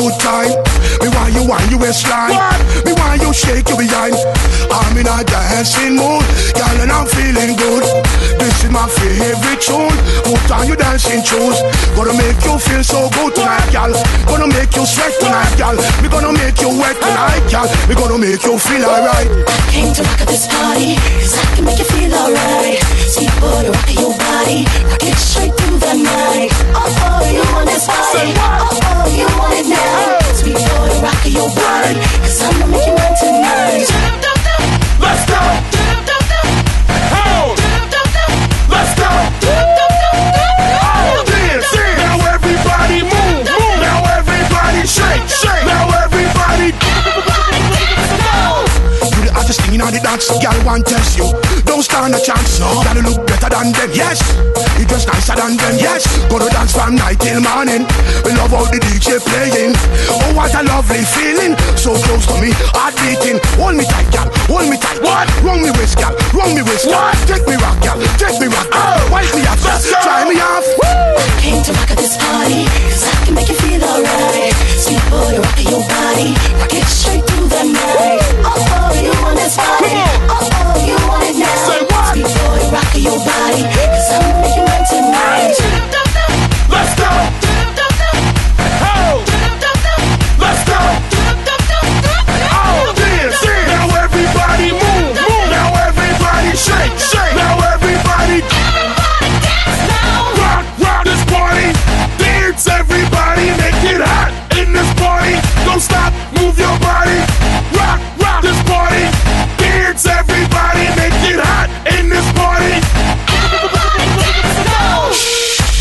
good time on your waistline. What? Me want you shake your behind. I'm in a dancing mood, girl, and I'm feeling good. This is my favorite tune. Put on your dancing shoes. Gonna make you feel so good tonight, girl. Gonna make you sweat tonight, girl. Me gonna make you wet tonight, girl. Me gonna make you feel alright. I came to rock at this party, cause I can make you feel alright. Sweet boy, rock your body, rock it straight through the night. Oh, oh, you want this party? Oh, oh, you want it now? I'm gonna make you mine tonight. Let's go! Let's go! Oh, dance! Now everybody move, move! Now everybody shake, shake! Now everybody. You know the dance, girl want test you. Don't stand a chance, no. Gotta look better than them, yes. You dress nicer than them, yes. Gonna dance from night till morning. We love all the DJ playing. Oh, what a lovely feeling. So close to me, heart beating. Hold me tight, girl. Hold me tight. What? Wrong me waist, girl. Wrong me waist. What? Take me rock, girl. Take me rock. Girl. Oh, wipe me off. Try me off. Woo! I came to rock at this party, cause I can make you feel alright. Sweet boy, rock your body. Rock it straight through the night. Woo! Oh, you want this Come on. All you want is now. Say what? Be sure to rock your body. Cause I'm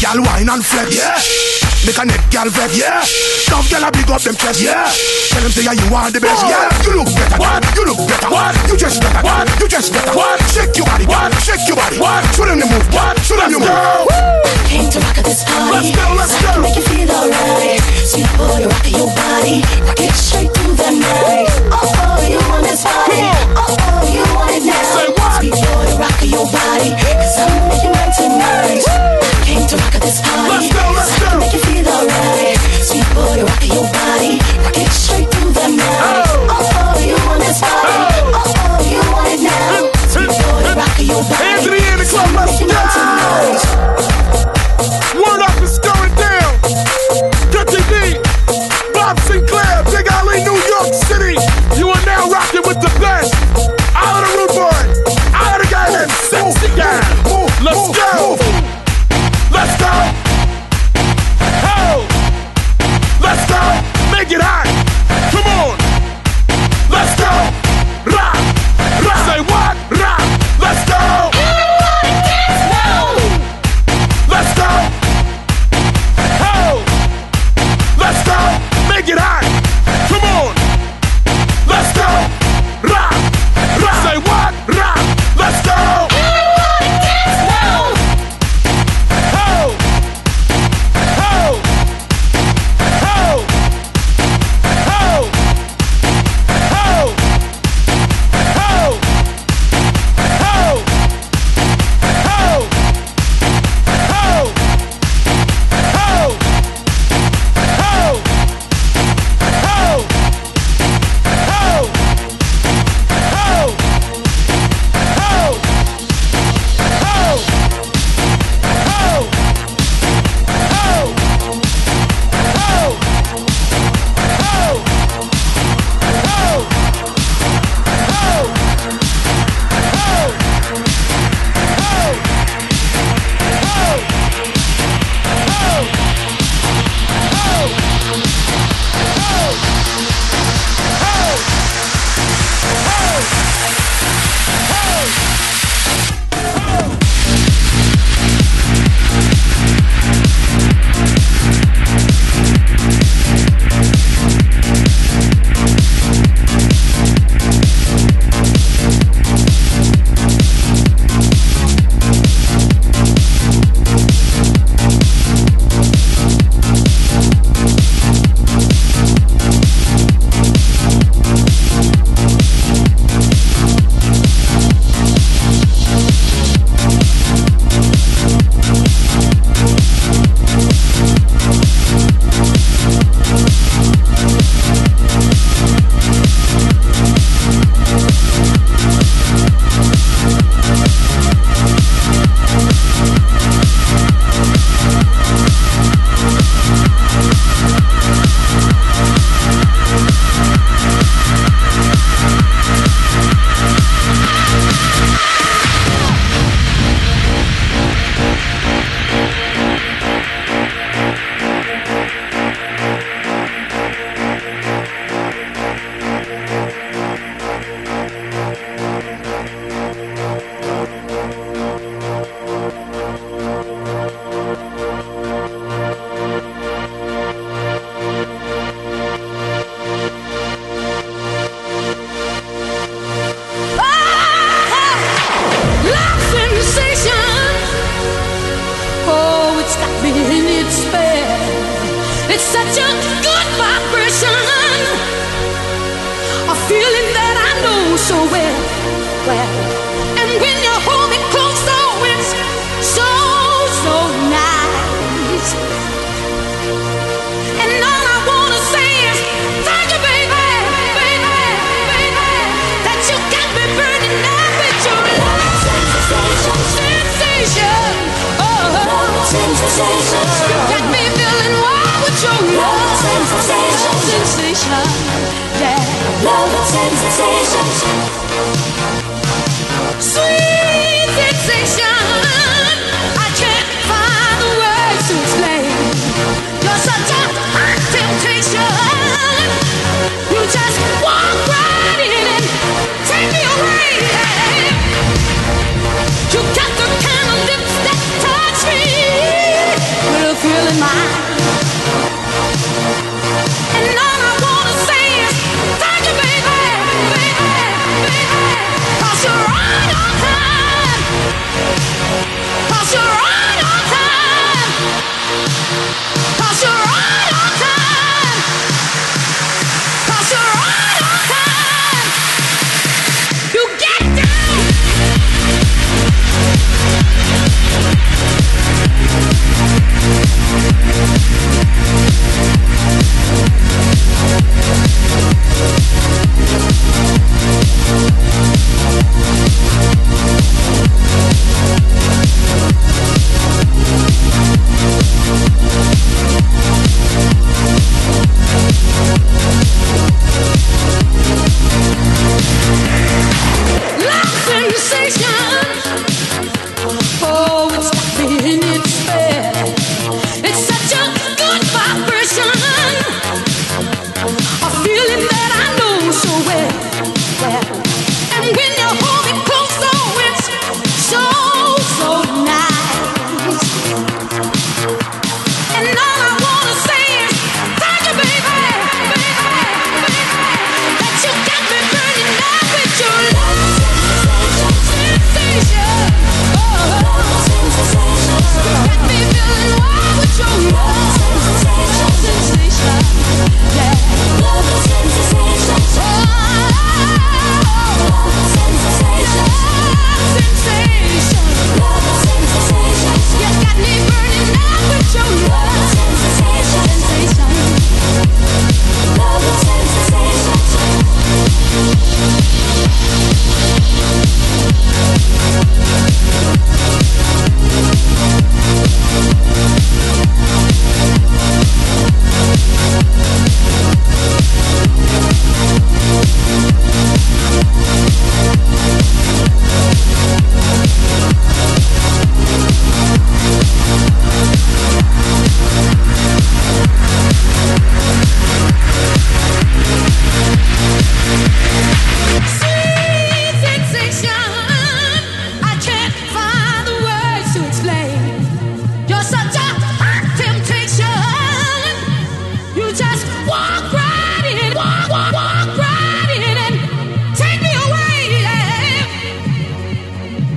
gal wine and flex. Yeah. Make a neck gal vex. Yeah. Tough gal a big up them chest. Yeah. Tell them say yeah, you are the best. Yeah. You look better. What? You look better. What? You just better. What? You just better. What? Shake your body. What? Shake your body. What? Show them the move. What?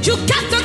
You got the.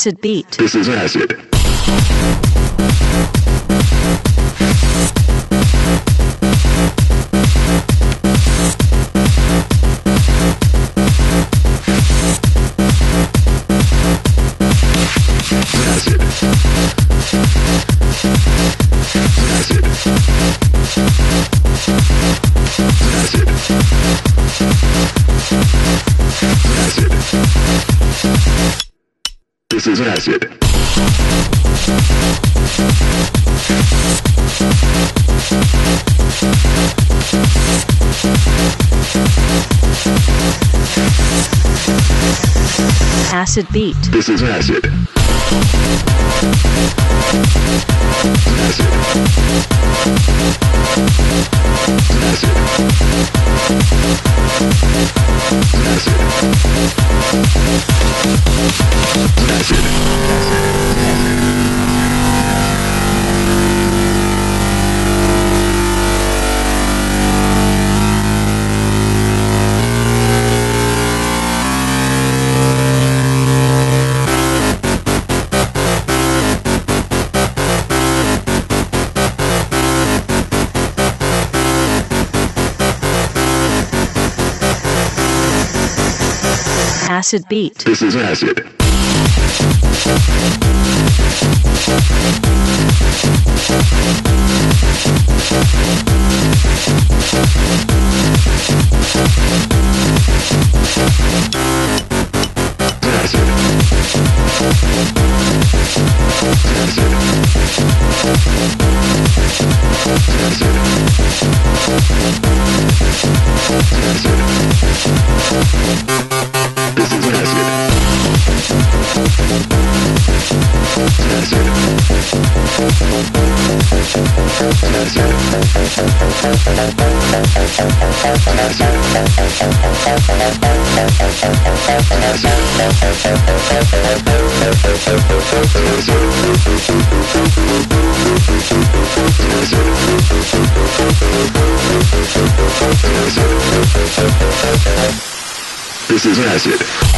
Acid Beat. This is acid. Acid Beat. This is acid. Acid Beat. This is acid. Acid. Acid. Acid. This is acid. Acid. This is acid.